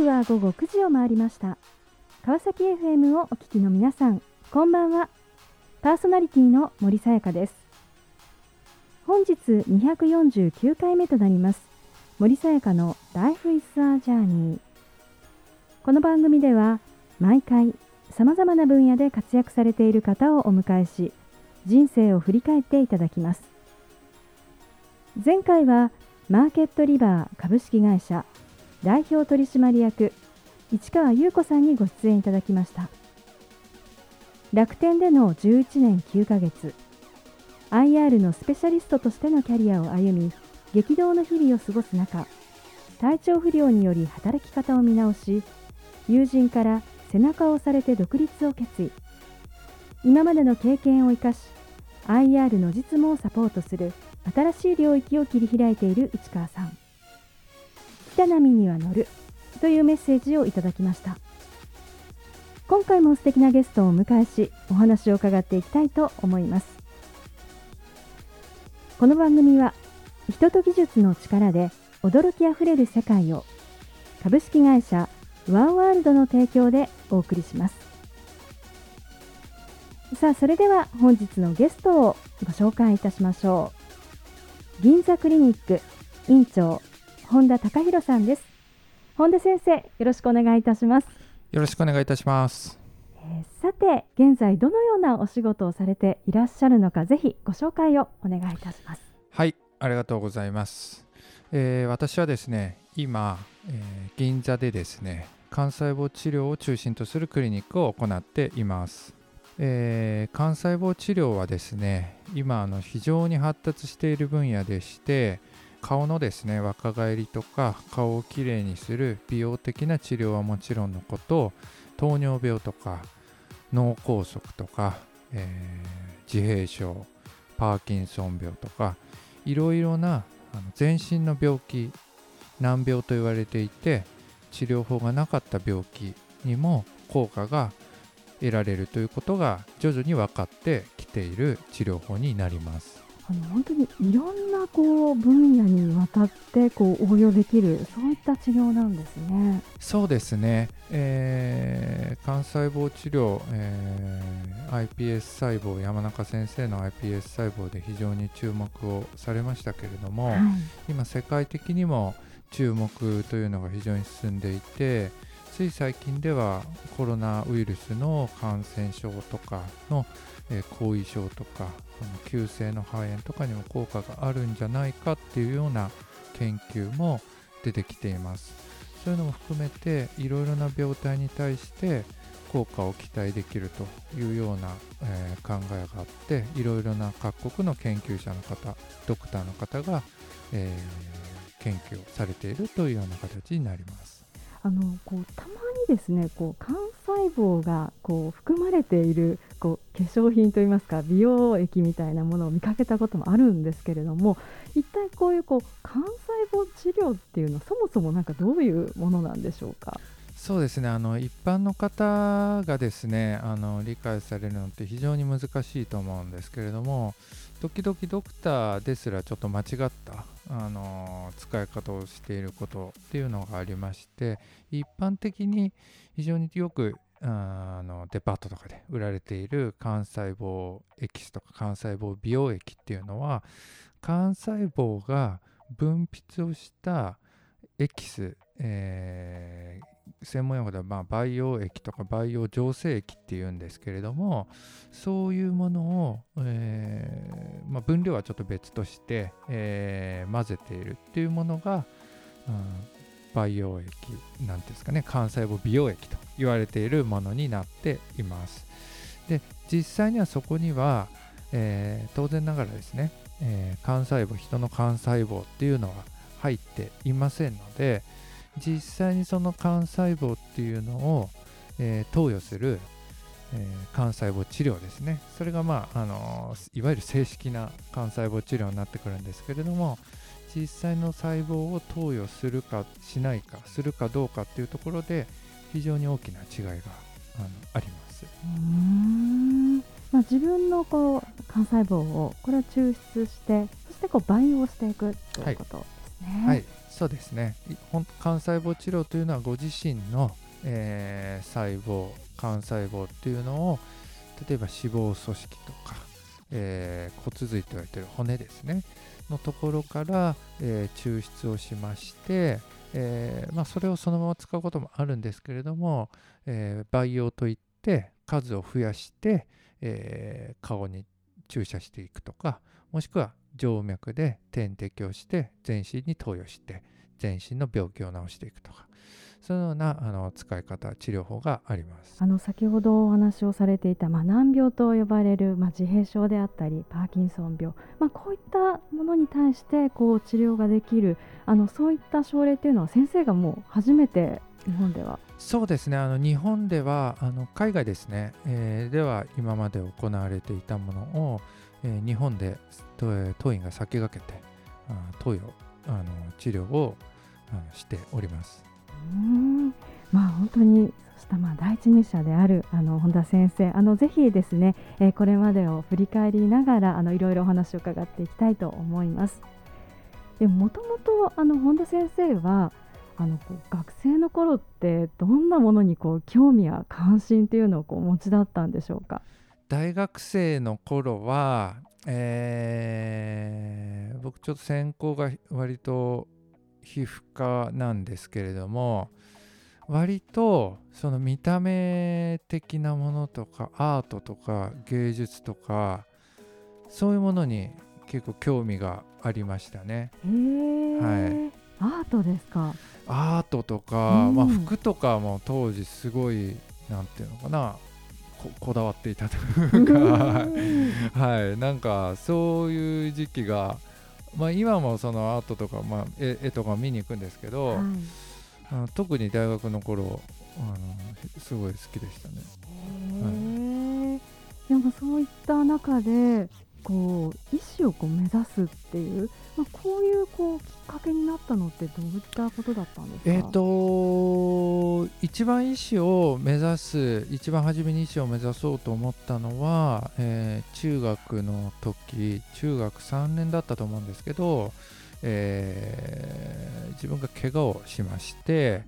刻は午後9時を回りました。川崎 FM をお聞きの皆さんこんばんは。パーソナリティの森さやかです。本日249回目となります森さやかの Life is a Journey この番組では毎回さまざまな分野で活躍されている方をお迎えし人生を振り返っていただきます。前回はマーケットリバー株式会社代表取締役市川優子さんにご出演いただきました。楽天での11年9ヶ月 IR のスペシャリストとしてのキャリアを歩み激動の日々を過ごす中体調不良により働き方を見直し友人から背中を押されて独立を決意。今までの経験を生かし IR の実務をサポートする新しい領域を切り開いている市川さん。た波には乗るというメッセージをいただきました。今回も素敵なゲストをお迎えしお話を伺っていきたいと思います。この番組は人と技術の力で驚きあふれる世界を株式会社ワンワールドの提供でお送りします。さあそれでは本日のゲストをご紹介いたしましょう。銀座クリニック院長本田隆弘さんです。本田先生よろしくお願いいたします。よろしくお願いいたします。えー、さて現在どのようなお仕事をされていらっしゃるのかぜひご紹介をお願いいたします。はいありがとうございます、えー、私はですね今、えー、銀座でですね幹細胞治療を中心とするクリニックを行っています。えー、幹細胞治療はですね今あの非常に発達している分野でして顔のですね若返りとか顔をきれいにする美容的な治療はもちろんのこと糖尿病とか脳梗塞とか、えー、自閉症パーキンソン病とかいろいろなあの全身の病気難病と言われていて治療法がなかった病気にも効果が得られるということが徐々に分かってきている治療法になります。あの本当にいろんなこう分野にわたってこう応用できるそういった治療なんですね。そうですね、えー、幹細胞治療、えー、iPS 細胞山中先生の iPS 細胞で非常に注目をされましたけれども、はい、今世界的にも注目というのが非常に進んでいてつい最近ではコロナウイルスの感染症とかのえ後遺症とか急性の肺炎とかにも効果があるんじゃないかっていうような研究も出てきています。そういうのも含めていろいろな病態に対して効果を期待できるというような、えー、考えがあっていろいろな各国の研究者の方ドクターの方が、えー、研究をされているというような形になります。あのこうたまにですねこう幹細胞がこう含まれているこう化粧品といいますか美容液みたいなものを見かけたこともあるんですけれども一体こういうこう幹細胞治療っていうのはそもそもなんかどういうものなんでしょうか？そうですね。あの一般の方がですねあの理解されるのって非常に難しいと思うんですけれども時々ドクターですらちょっと間違ったあの使い方をしていることっていうのがありまして一般的に非常によくあのデパートとかで売られている幹細胞エキスとか幹細胞美容液っていうのは幹細胞が分泌をしたエキス、えー、専門用語ではま培養液とか培養浄成液っていうんですけれどもそういうものを、えーまあ、分量はちょっと別として、えー、混ぜているっていうものが、うん、培養液なんですかね幹細胞美容液と言われているものになっています。で実際にはそこには、えー、当然ながらですね、えー、幹細胞人の幹細胞っていうのは入っていませんので実際にその幹細胞っていうのを、えー、投与する、え幹細胞治療ですね。それがまあ、あのいわゆる正式な幹細胞治療になってくるんですけれども実際の細胞を投与するかしないかするかどうかっていうところで非常に大きな違いがあのあります。うん。まあ、自分のこう幹細胞をこれを抽出してそしてこう培養していくということですね。はい、はい、そうですね。幹細胞治療というのはご自身の、えー、細胞幹細胞っていうのを例えば脂肪組織とか、えー、骨髄と言われてる骨ですね。のところから、えー、抽出をしまして、えーまあ、それをそのまま使うこともあるんですけれども、え、培養といって数を増やして、えー、顔に注射していくとかもしくは静脈で点滴をして全身に投与して全身の病気を治していくとかそのようなあの使い方治療法があります。あの先ほどお話をされていた、まあ、難病と呼ばれる、まあ、自閉症であったりパーキンソン病、まあ、こういったものに対してこう治療ができるあのそういった症例というのは先生がもう初めて日本では。そうですね。あの日本ではあの海外ですね、えー、では今まで行われていたものを、えー、日本で当院が先駆けて投与あの治療をあのしております。うん。まあ本当にそしたまあ第一人者であるあの本田先生。あのぜひですね、えー、これまでを振り返りながらあのいろいろお話を伺っていきたいと思います。でもともとあの本田先生はあのこう学生の頃ってどんなものにこう興味や関心というのをこうお持ちだったんでしょうか？大学生の頃は、えー、僕ちょっと専攻が割と皮膚科なんですけれども割とその見た目的なものとかアートとか芸術とかそういうものに結構興味がありましたね。はい、アートですか？アートとか、うん、まあ、服とかも当時すごいなんていうのかなこだわっていたというか はい。なんかそういう時期がまあ、今もそのアートとか、まあ、絵絵とか見に行くんですけど、はい、あの特に大学の頃あのすごい好きでしたね。はい、でもそういった中でこう医師をこう目指すっていう、まあ、こういうこうきっかけになったのってどういったことだったんですか、えーと、一番医師を目指す一番初めに医師を目指そうと思ったのは、えー、中学の時中学3年だったと思うんですけど、えー、自分が怪我をしまして、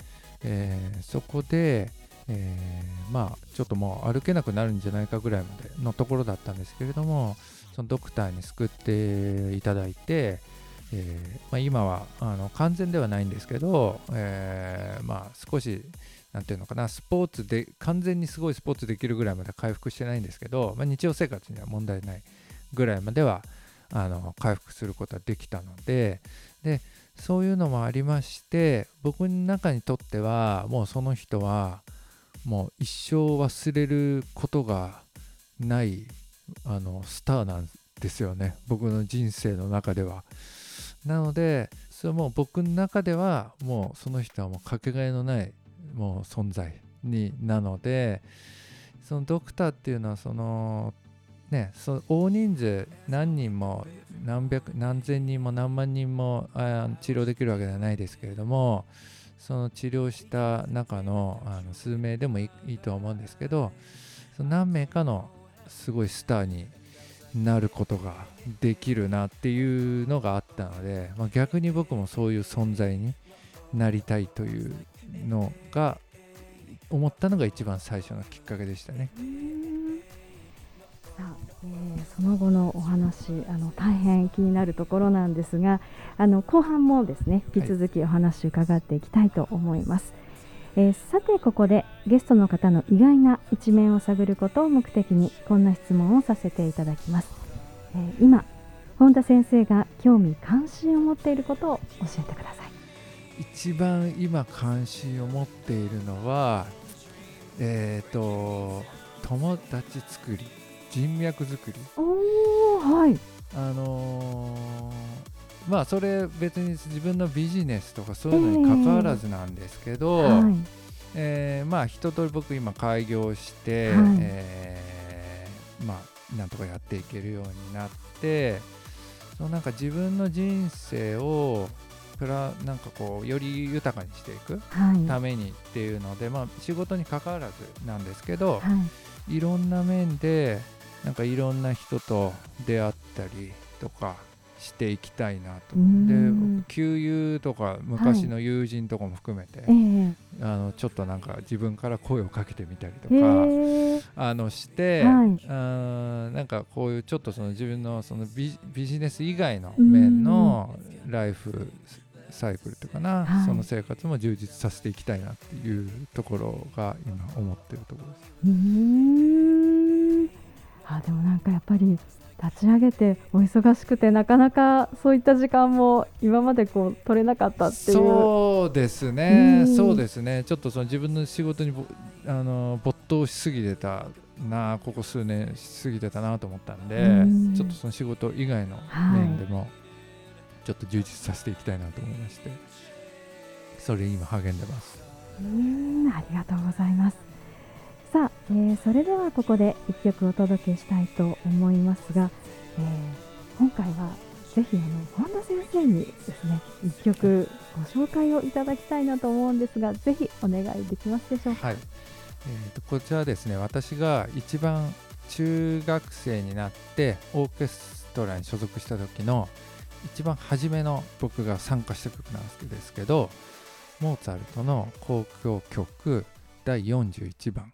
えー、そこで、えー、まあちょっともう歩けなくなるんじゃないかぐらいまでのところだったんですけれどもそのドクターに救っていただいて、えー、まあ、今はあの完全ではないんですけど、えー、まあ、少し何ていうのかなスポーツで完全にすごいスポーツできるぐらいまで回復してないんですけど、まあ、日常生活には問題ないぐらいまではあの回復することはできたのででそういうのもありまして僕の中にとってはもうその人はもう一生忘れることがないあのスターなんですよね僕の人生の中では。なのでそれはもう僕の中ではもうその人はもうかけがえのないもう存在になのでそのドクターっていうのはそのねその大人数何人も何百何千人も何万人もあ治療できるわけではないですけれどもその治療した中のあの数名でもいいとは思うんですけどその何名かのすごいスターになることができるなっていうのがあったので、まあ、逆に僕もそういう存在になりたいというのが思ったのが一番最初のきっかけでしたね。さあ、え、その後のお話あの大変気になるところなんですがあの後半もですね引き続きお話伺っていきたいと思います。はいえー、さてここでゲストの方の意外な一面を探ることを目的にこんな質問をさせていただきます、えー、今本田先生が興味関心を持っていることを教えてください。一番今関心を持っているのはえっ、ー、と友達作り人脈作り。おはい。あのまあそれ別に自分のビジネスとかそういうのに関わらずなんですけど、えーはい、えー、まあ一通り僕今開業して、はい、えー、まあなんとかやっていけるようになってそのなんか自分の人生をプラなんかこうより豊かにしていくためにっていうので、はい、まあ仕事に関わらずなんですけど、はい、いろんな面でなんかいろんな人と出会ったりとかしていきたいなと。うん。で給油とか昔の友人とかも含めて、ええ。あのちょっとなんか自分から声をかけてみたりとへかえ。あのして、はい。あーなんかこういうちょっとその自分のそのビビジネス以外の面のライフサイクルというかな、はい。その生活も充実させていきたいなっていうところが今思ってるところです。かやっぱり立ち上げてお忙しくてなかなかそういった時間も今までこう取れなかったっていう。そうですね、うん。そうですね、ちょっとその自分の仕事にぼあの没頭しすぎてたな、ここ数年しすぎてたなと思ったんで、うん。ちょっとその仕事以外のはい面でも、ちょっと充実させていきたいなと思いまして、それに今、励んでます。うーんありがとうございますさあ、えーそれではここで一曲お届けしたいと思いますが、えー今回はぜひあの本田先生にですね一曲ご紹介をいただきたいなと思うんですがぜひお願いできますでしょうか？はい。えーとこちらですね、私が一番中学生になってオーケストラに所属した時の一番初めの僕が参加した曲なんですけどモーツァルトの交響曲第41番。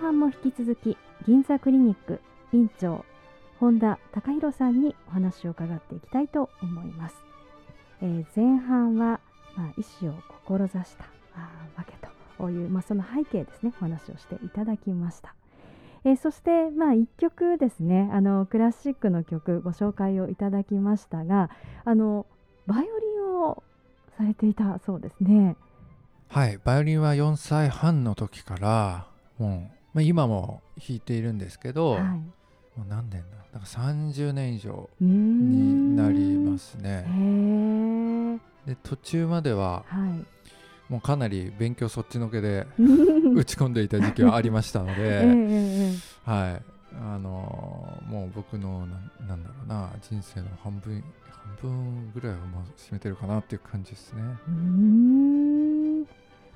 半も引き続き銀座クリニック院長本田隆弘さんにお話を伺っていきたいと思いますえー、前半は、まあ、医師を志したわけという、まあ、その背景ですねお話をしていただきました。えー、そして、まあ、1曲ですねあのクラシックの曲ご紹介をいただきましたがあのバイオリンをされていたそうですね。はいバイオリンは4歳半の時からもう、まあ、今も弾いているんですけど、はい、もう何年だなんか30年以上になりますね。で途中までは、はい、もうかなり勉強そっちのけで 打ち込んでいた時期はありましたので、はい。あのー、もう僕のなんだろうな人生の半分半分ぐらいをまあ占めてるかなっていう感じですね。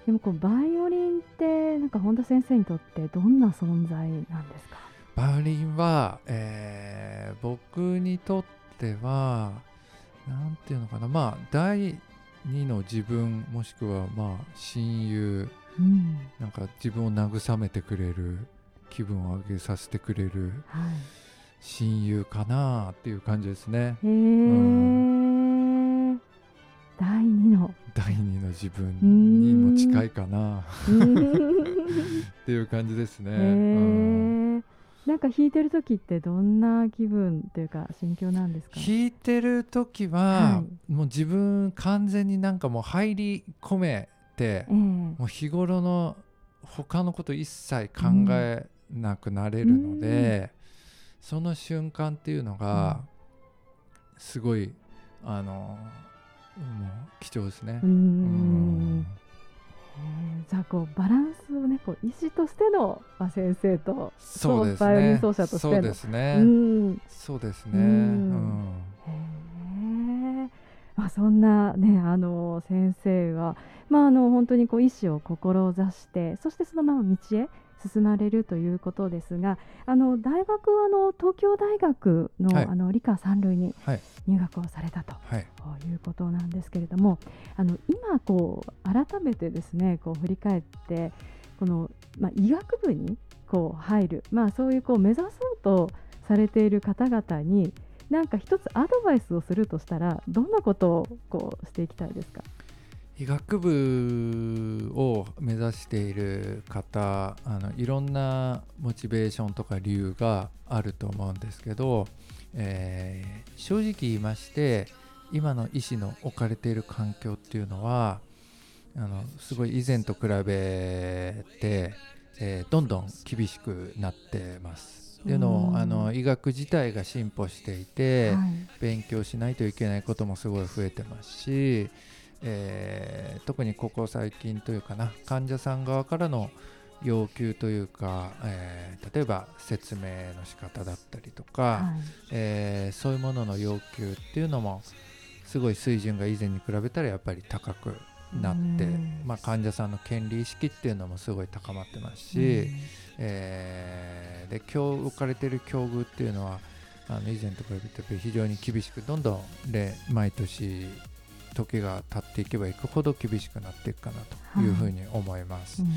でもこうバイオリンってなんか本田先生にとってどんな存在なんですか？バイオリンは、えー、僕にとってはなんていうのかなまあ第二の自分もしくはまあ親友、うん、なんか自分を慰めてくれる気分を上げさせてくれる、はい、親友かなっていう感じですね。へえ、うん。第二の。第二の自分にも近いかな。っていう感じですね。うん。なんか弾いてる時ってどんな気分というか心境なんですか？弾いてる時は、はい、もう自分完全になんかもう入り込めて、えー、もう日頃の他のこと一切考えなくなれるので、うん、その瞬間っていうのがすごいあの貴重ですね。うん。じゃあこうバランスをねこう医師としての、まあ、先生とそうです、ね、バイオリン奏者としての。そうですね、うん、そうですね、うん、まあ、そんなねあの先生は、まあ、あの本当にこう医師を志してそしてそのまま道へ進まれるということですがあの大学はあの東京大学のはい、あの理科三類に入学をされたと、はい、いうことなんですけれどもあの今こう改めてですねこう振り返ってこの、まあ、医学部にこう入る、まあ、そういうこう目指そうとされている方々に何か一つアドバイスをするとしたらどんなことをこうしていきたいですか？医学部を目指している方あのいろんなモチベーションとか理由があると思うんですけど、えー、正直言いまして今の医師の置かれている環境っていうのはあのすごい以前と比べて、えー、どんどん厳しくなってます。っていうのをあの医学自体が進歩していて、はい、勉強しないといけないこともすごい増えてますしえー、特にここ最近というかな患者さん側からの要求というか、えー、例えば説明の仕方だったりとか、はい、えー、そういうものの要求っていうのもすごい水準が以前に比べたらやっぱり高くなって、まあ、患者さんの権利意識っていうのもすごい高まってますし、えー、で今日置かれている境遇っていうのはあの以前と比べて非常に厳しくどんどんで毎年時が経っていけばいくほど厳しくなっていくかなとい。うふうに思います。はい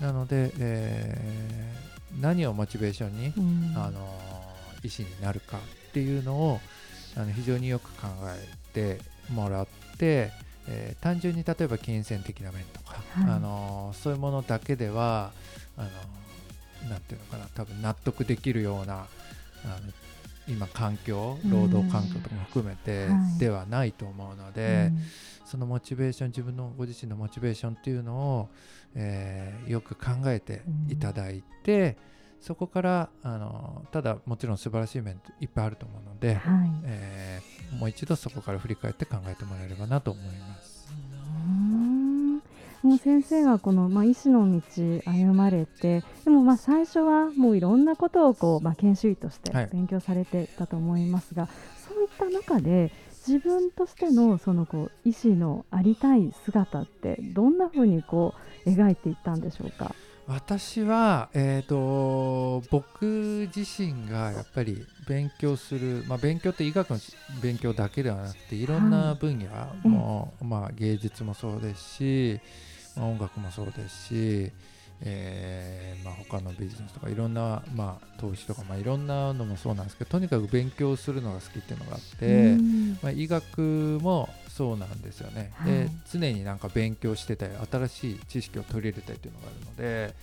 うん、なので、えー、何をモチベーションに、うん、あの医師になるかっていうのをあの非常によく考えてもらって、えー、単純に例えば金銭的な面とか、はい、あのそういうものだけではあのなんていうのかな多分納得できるようなあの今環境労働環境とかも含めてではないと思うので、はいそのモチベーション自分のご自身のモチベーションっていうのを、えー、よく考えていただいて、うん、そこからあのただもちろん素晴らしい面いっぱいあると思うので、はい、えー、もう一度そこから振り返って考えてもらえればなと思います。もう先生はこの、まあ、医師の道歩まれてでもまあ最初はもういろんなことをこう、まあ、研修医として勉強されてたと思いますが、はい、そういった中で自分としてのそのこう医師のありたい姿ってどんなふうにこう描いていったんでしょうか？私は、えーと、僕自身がやっぱり勉強する、まあ、勉強って医学の勉強だけではなくていろんな分野も、はい、まあ、芸術もそうですしまあ、音楽もそうですし、えーまあ、他のビジネスとかいろんな、まあ、投資とか、まあ、いろんなのもそうなんですけどとにかく勉強するのが好きっていうのがあって、まあ、医学もそうなんですよね、はい。で常になんか勉強してたり新しい知識を取り入れたりというのがあるので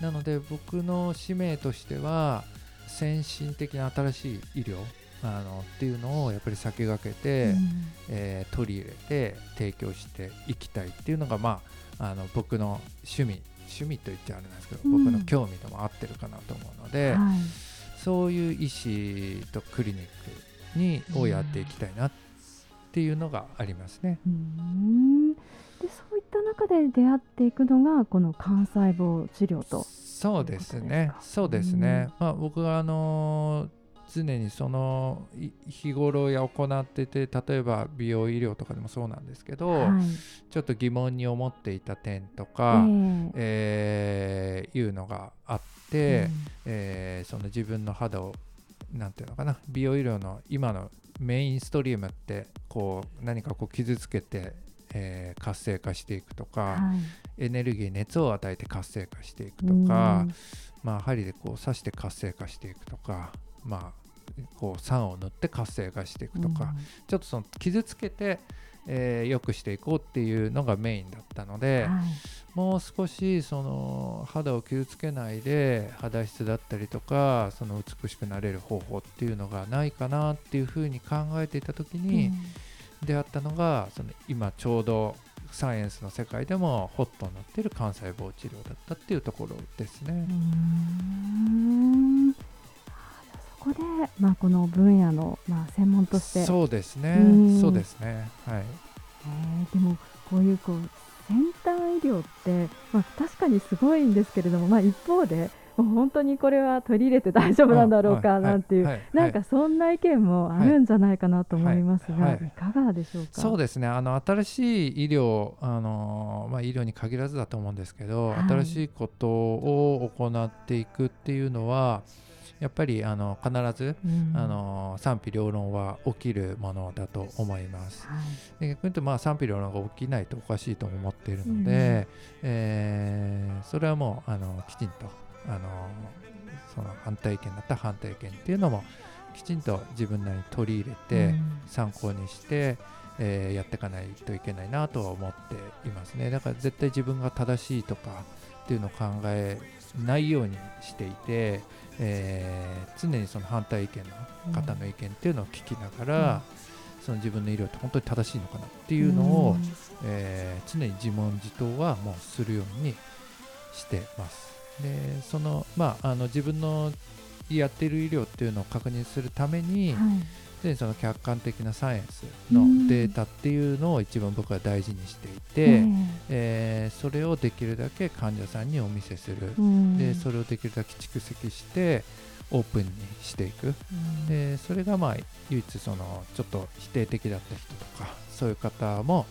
なので僕の使命としては先進的な新しい医療あのっていうのをやっぱり先駆けて、うん。えー取り入れて提供していきたいっていうのが、まあ、あの僕の趣味趣味と言っちゃあれなんですけど、うん。僕の興味とも合ってるかなと思うので、はい。そういう医師とクリニックにをやっていきたいなっていうのがありますね。うーん。でそういった中で出会っていくのがこの幹細胞治療と。そうですというね。そうですね、まあ、僕があのー常にそのい日頃や行ってて例えば美容医療とかでもそうなんですけど、はい。ちょっと疑問に思っていた点とえか、ええ。ーいうのがあって、えーその自分の肌をなんていうのかな美容医療の今のメインストリームってこう何かこう傷つけて、えー活性化していくとか、はい。エネルギー熱を与えて活性化していくとうん。か、まあ、針でこう刺して活性化していくとか、まあ、こう酸を塗って活性化していくとか、ちょっとその傷つけて、えー良くしていこうっていうのがメインだったのうんで、はい。もう少しその肌を傷つけないで肌質だったりとかその美しくなれる方法っていうのがないかなっていうふうに考えていた時に出会ったのがその今ちょうどサイエンスの世界でもホットになっている幹細胞治療だったっていうところですね。こで、まあ、この分野の、まあ、専門として。そうですね。うん。そうですね。はい。えーでもこういうこう先端医療って、まあ、確かにすごいんですけれども、まあ、一方でもう本当にこれは取り入れて大丈夫なんだろうかはい。なんていう、はい。はい。なんかそんな意見もあるんじゃないかなと思いますが、はい。はい。いかがでしょうか？そうですね。あの新しい医療あの、まあ、医療に限らずだと思うんですけど、はい。新しいことを行っていくっていうのはやっぱりあの必ず、うん。あの賛否両論は起きるものだと思います。はい。で逆に言うと、まあ、賛否両論が起きないとおかしいと思っているので、えーそれはもうあのきちんとあのその反対意見だったら反対意見っていうのもきちんと自分なりに取り入れて、うん。参考にして、えーやっていかないといけないなとは思っていますね。だから絶対自分が正しいとかっていうのを考えないようにしていて、えー常にその反対意見の方の意見っていうのを聞きながら、その自分の医療って本当に正しいのかなっていうのを、うんえー常に自問自答はもうするようにしてます。でそのまああの自分のやっている医療っていうのを確認するために、はい。常にその客観的なサイエンスうん。のデータっていうのを一番僕は大事にしていえて、えーそれをできるだけ患者さんにお見せする、うん。でそれをできるだけ蓄積してオープンにしていく。うん。でそれがまあ唯一そのちょっと否定的だった人とかそういう方も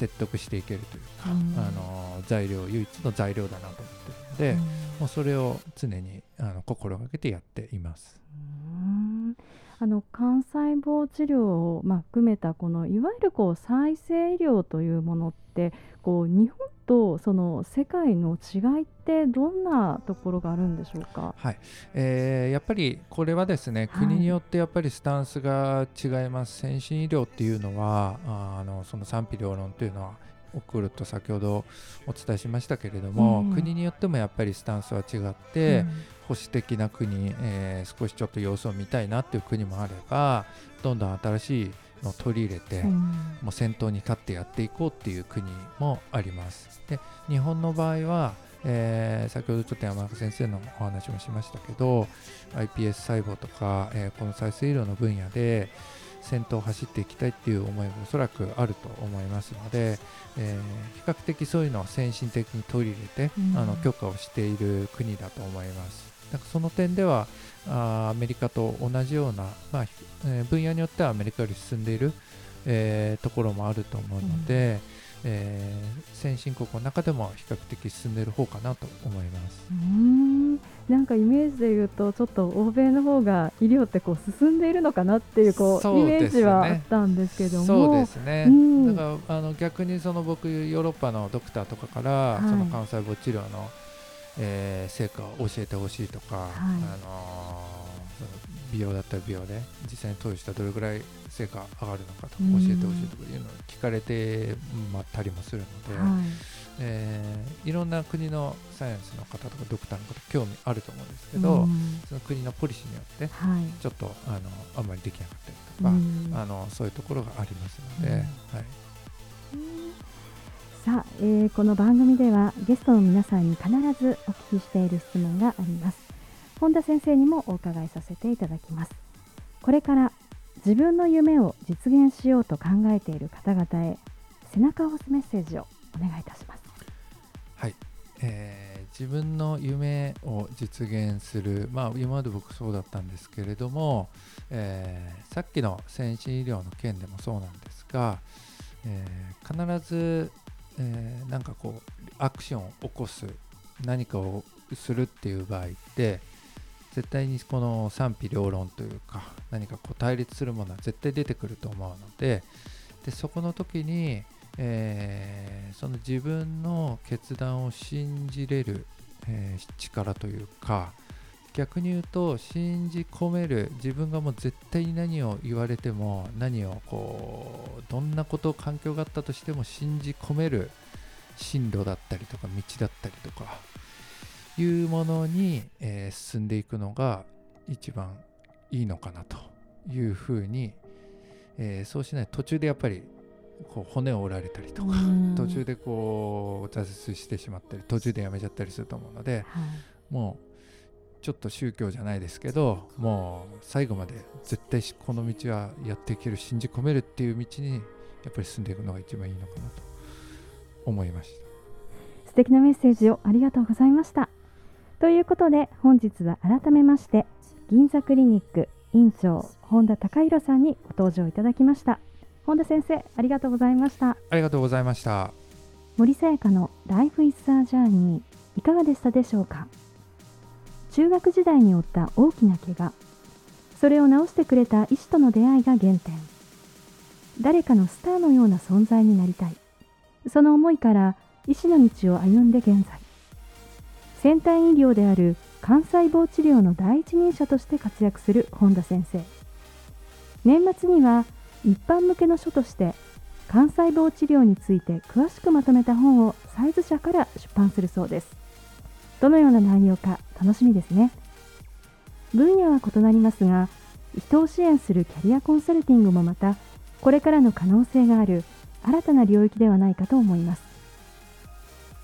説得していけるというか、うん。あの材料唯一の材料だなと思ってるので、うん。もうそれを常にあの心がけてやっています。うん。あの幹細胞治療を、まあ、含めたこのいわゆるこう再生医療というものってこう日本とその世界の違いってどんなところがあるんでしょうか？はい。えーやっぱりこれはですね、はい。国によってやっぱりスタンスが違います。先進医療っていうのはああのその賛否両論というのは起こると先ほどお伝えしましたけれども、ええ。国によってもやっぱりスタンスは違って、うん。保守的な国、えー少しちょっと様子を見たいなっていう国もあればどんどん新しいのを取り入れて、うんもう先頭に立ってやっていこうっていう国もあります。で日本の場合は、えー先ほどちょっと山中先生のお話もしましたけど iPS 細胞とか、えーこの再生医療の分野で先頭を走っていきたいっていう思いがおそらくあると思いますので、えー比較的そういうのを先進的に取り入れて、うんあの許可をしている国だと思います。だからその点ではアメリカと同じような、まあひえー分野によってはアメリカより進んでいる、えーところもあると思うので、えー先進国の中でも比較的進んでいる方かなと思います。うん。なんかイメージで言うとちょっと欧米の方が医療ってこう進んでいるのかなっていうこうそうイメージはあったんですけども。そうですね、うん。だからあの逆にその僕ヨーロッパのドクターとかから、はい。その幹細胞治療の、えー成果を教えてほしいとか、あのー美容だったら美容で実際に投与したらどれぐらい成果上がるのかとか教えてほしいとかいうのを聞かれてまたりもするので、はい。えー、いろんな国のサイエンスの方とかドクターの方興味あると思うんですけど、その国のポリシーによってちょっと、あのあんまりできなかったりとか、あのそういうところがありますので。はいさあ、えー、この番組ではゲストの皆さんに必ずお聞きしている質問があります。本田先生にもお伺いさせていただきます。これから自分の夢を実現しようと考えている方々へ背中を押すメッセージをお願いいたします。はい、えー、自分の夢を実現するまあ今まで僕そうだったんですけれども、えー、さっきの先進医療の件でもそうなんですが、えー、必ずえー、なんかこうアクションを起こす何かをするっていう場合って絶対にこの賛否両論というか何かこう対立するものは絶対出てくると思うのででそこの時に、えー、その自分の決断を信じれる、えー、力というか逆に言うと信じ込める自分がもう絶対に何を言われても何をこうどんなこと環境があったとしても信じ込める進路だったりとか道だったりとかいうものに、えー、進んでいくのが一番いいのかなというふうに、えー、そうしない途中でやっぱりこう骨を折られたりとか途中でこう挫折してしまったり途中でやめちゃったりすると思うので、はい、もうちょっと宗教じゃないですけどもう最後まで絶対この道はやっていける信じ込めるっていう道にやっぱり進んでいくのが一番いいのかなと思いました。素敵なメッセージをありがとうございました。ということで本日は改めまして銀座クリニック院長本田隆弘さんにご登場いただきました。本田先生ありがとうございました。ありがとうございました。森さやかのライフイズアジャーニーいかがでしたでしょうか？中学時代に負った大きな怪我。それを治してくれた医師との出会いが原点。誰かのスターのような存在になりたい。その思いから医師の道を歩んで現在。先端医療である幹細胞治療の第一人者として活躍する本田先生。年末には一般向けの書として幹細胞治療について詳しくまとめた本をサイズ社から出版するそうです。どのような内容か楽しみですね。分野は異なりますが人を支援するキャリアコンサルティングもまたこれからの可能性がある新たな領域ではないかと思います。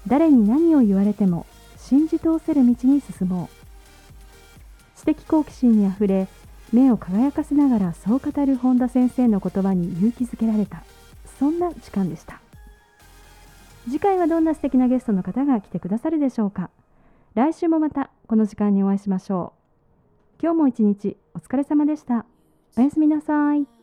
誰に何を言われても信じ通せる道に進もう。知的好奇心にあふれ目を輝かせながらそう語る本田先生の言葉に勇気づけられた。そんな時間でした。次回はどんな素敵なゲストの方が来てくださるでしょうか。来週もまたこの時間にお会いしましょう。今日も一日お疲れ様でした。おやすみなさい。